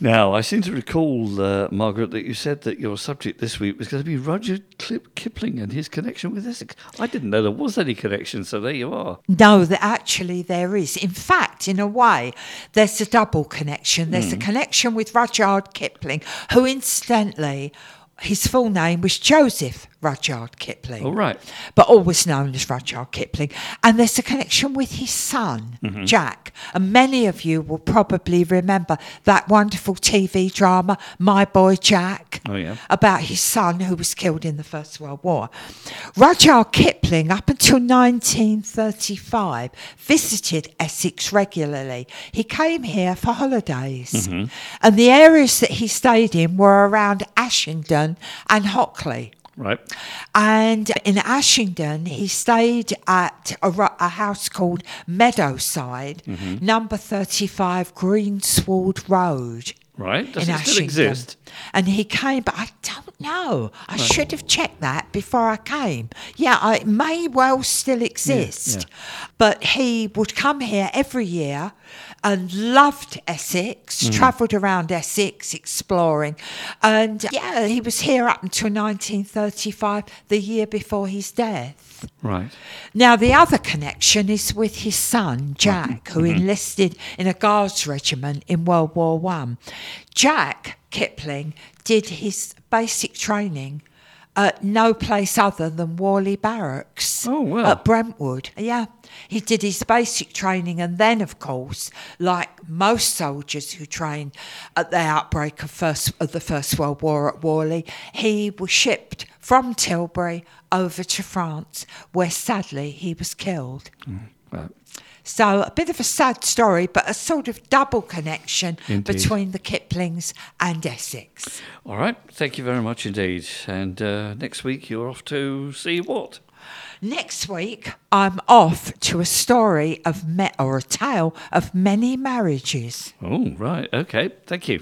Now, I seem to recall, uh, Margaret, that you said that your subject this week was going to be Rudyard Kipling and his connection with Essex. I didn't know there was any connection, so there you are. No, that actually there is. In fact, in a way, there's a double connection. There's a connection with Rudyard Kipling, who incidentally, his full name was Joseph Rudyard Kipling. All right. But always known as Rudyard Kipling. And there's a connection with his son, mm-hmm. Jack. And many of you will probably remember that wonderful TV drama, My Boy Jack Oh, yeah. about his son who was killed in the First World War. Rudyard Kipling, up until 1935, visited Essex regularly. He came here for holidays, mm-hmm. and the areas that he stayed in were around Ashingdon and Hockley. Right. And in Ashingdon, he stayed at a, a house called Meadowside, mm-hmm. number 35 Greensward Road. Right. Does in it still exist? And he came, but I don't know. I should have checked that before I came. Yeah, I, it may well still exist. But he would come here every year and loved Essex, Mm. travelled around Essex exploring. And yeah, he was here up until 1935, the year before his death. Right. Now, the other connection is with his son, Jack, who Mm-hmm. enlisted in a guards regiment in World War One. Jack Kipling did his basic training at no place other than Warley Barracks Oh, well. at Brentwood. Yeah. He did his basic training, and then, of course, like most soldiers who trained at the outbreak of first of the First World War at Warley, he was shipped from Tilbury over to France, where sadly he was killed. Mm. Right. So a bit of a sad story, but a sort of double connection Indeed. between the Kiplings and Essex. All right. Thank you very much indeed. And uh, next week you're off to see what? Next week, I'm off to a story of me- or a tale of many marriages. Oh, right. Okay. Thank you.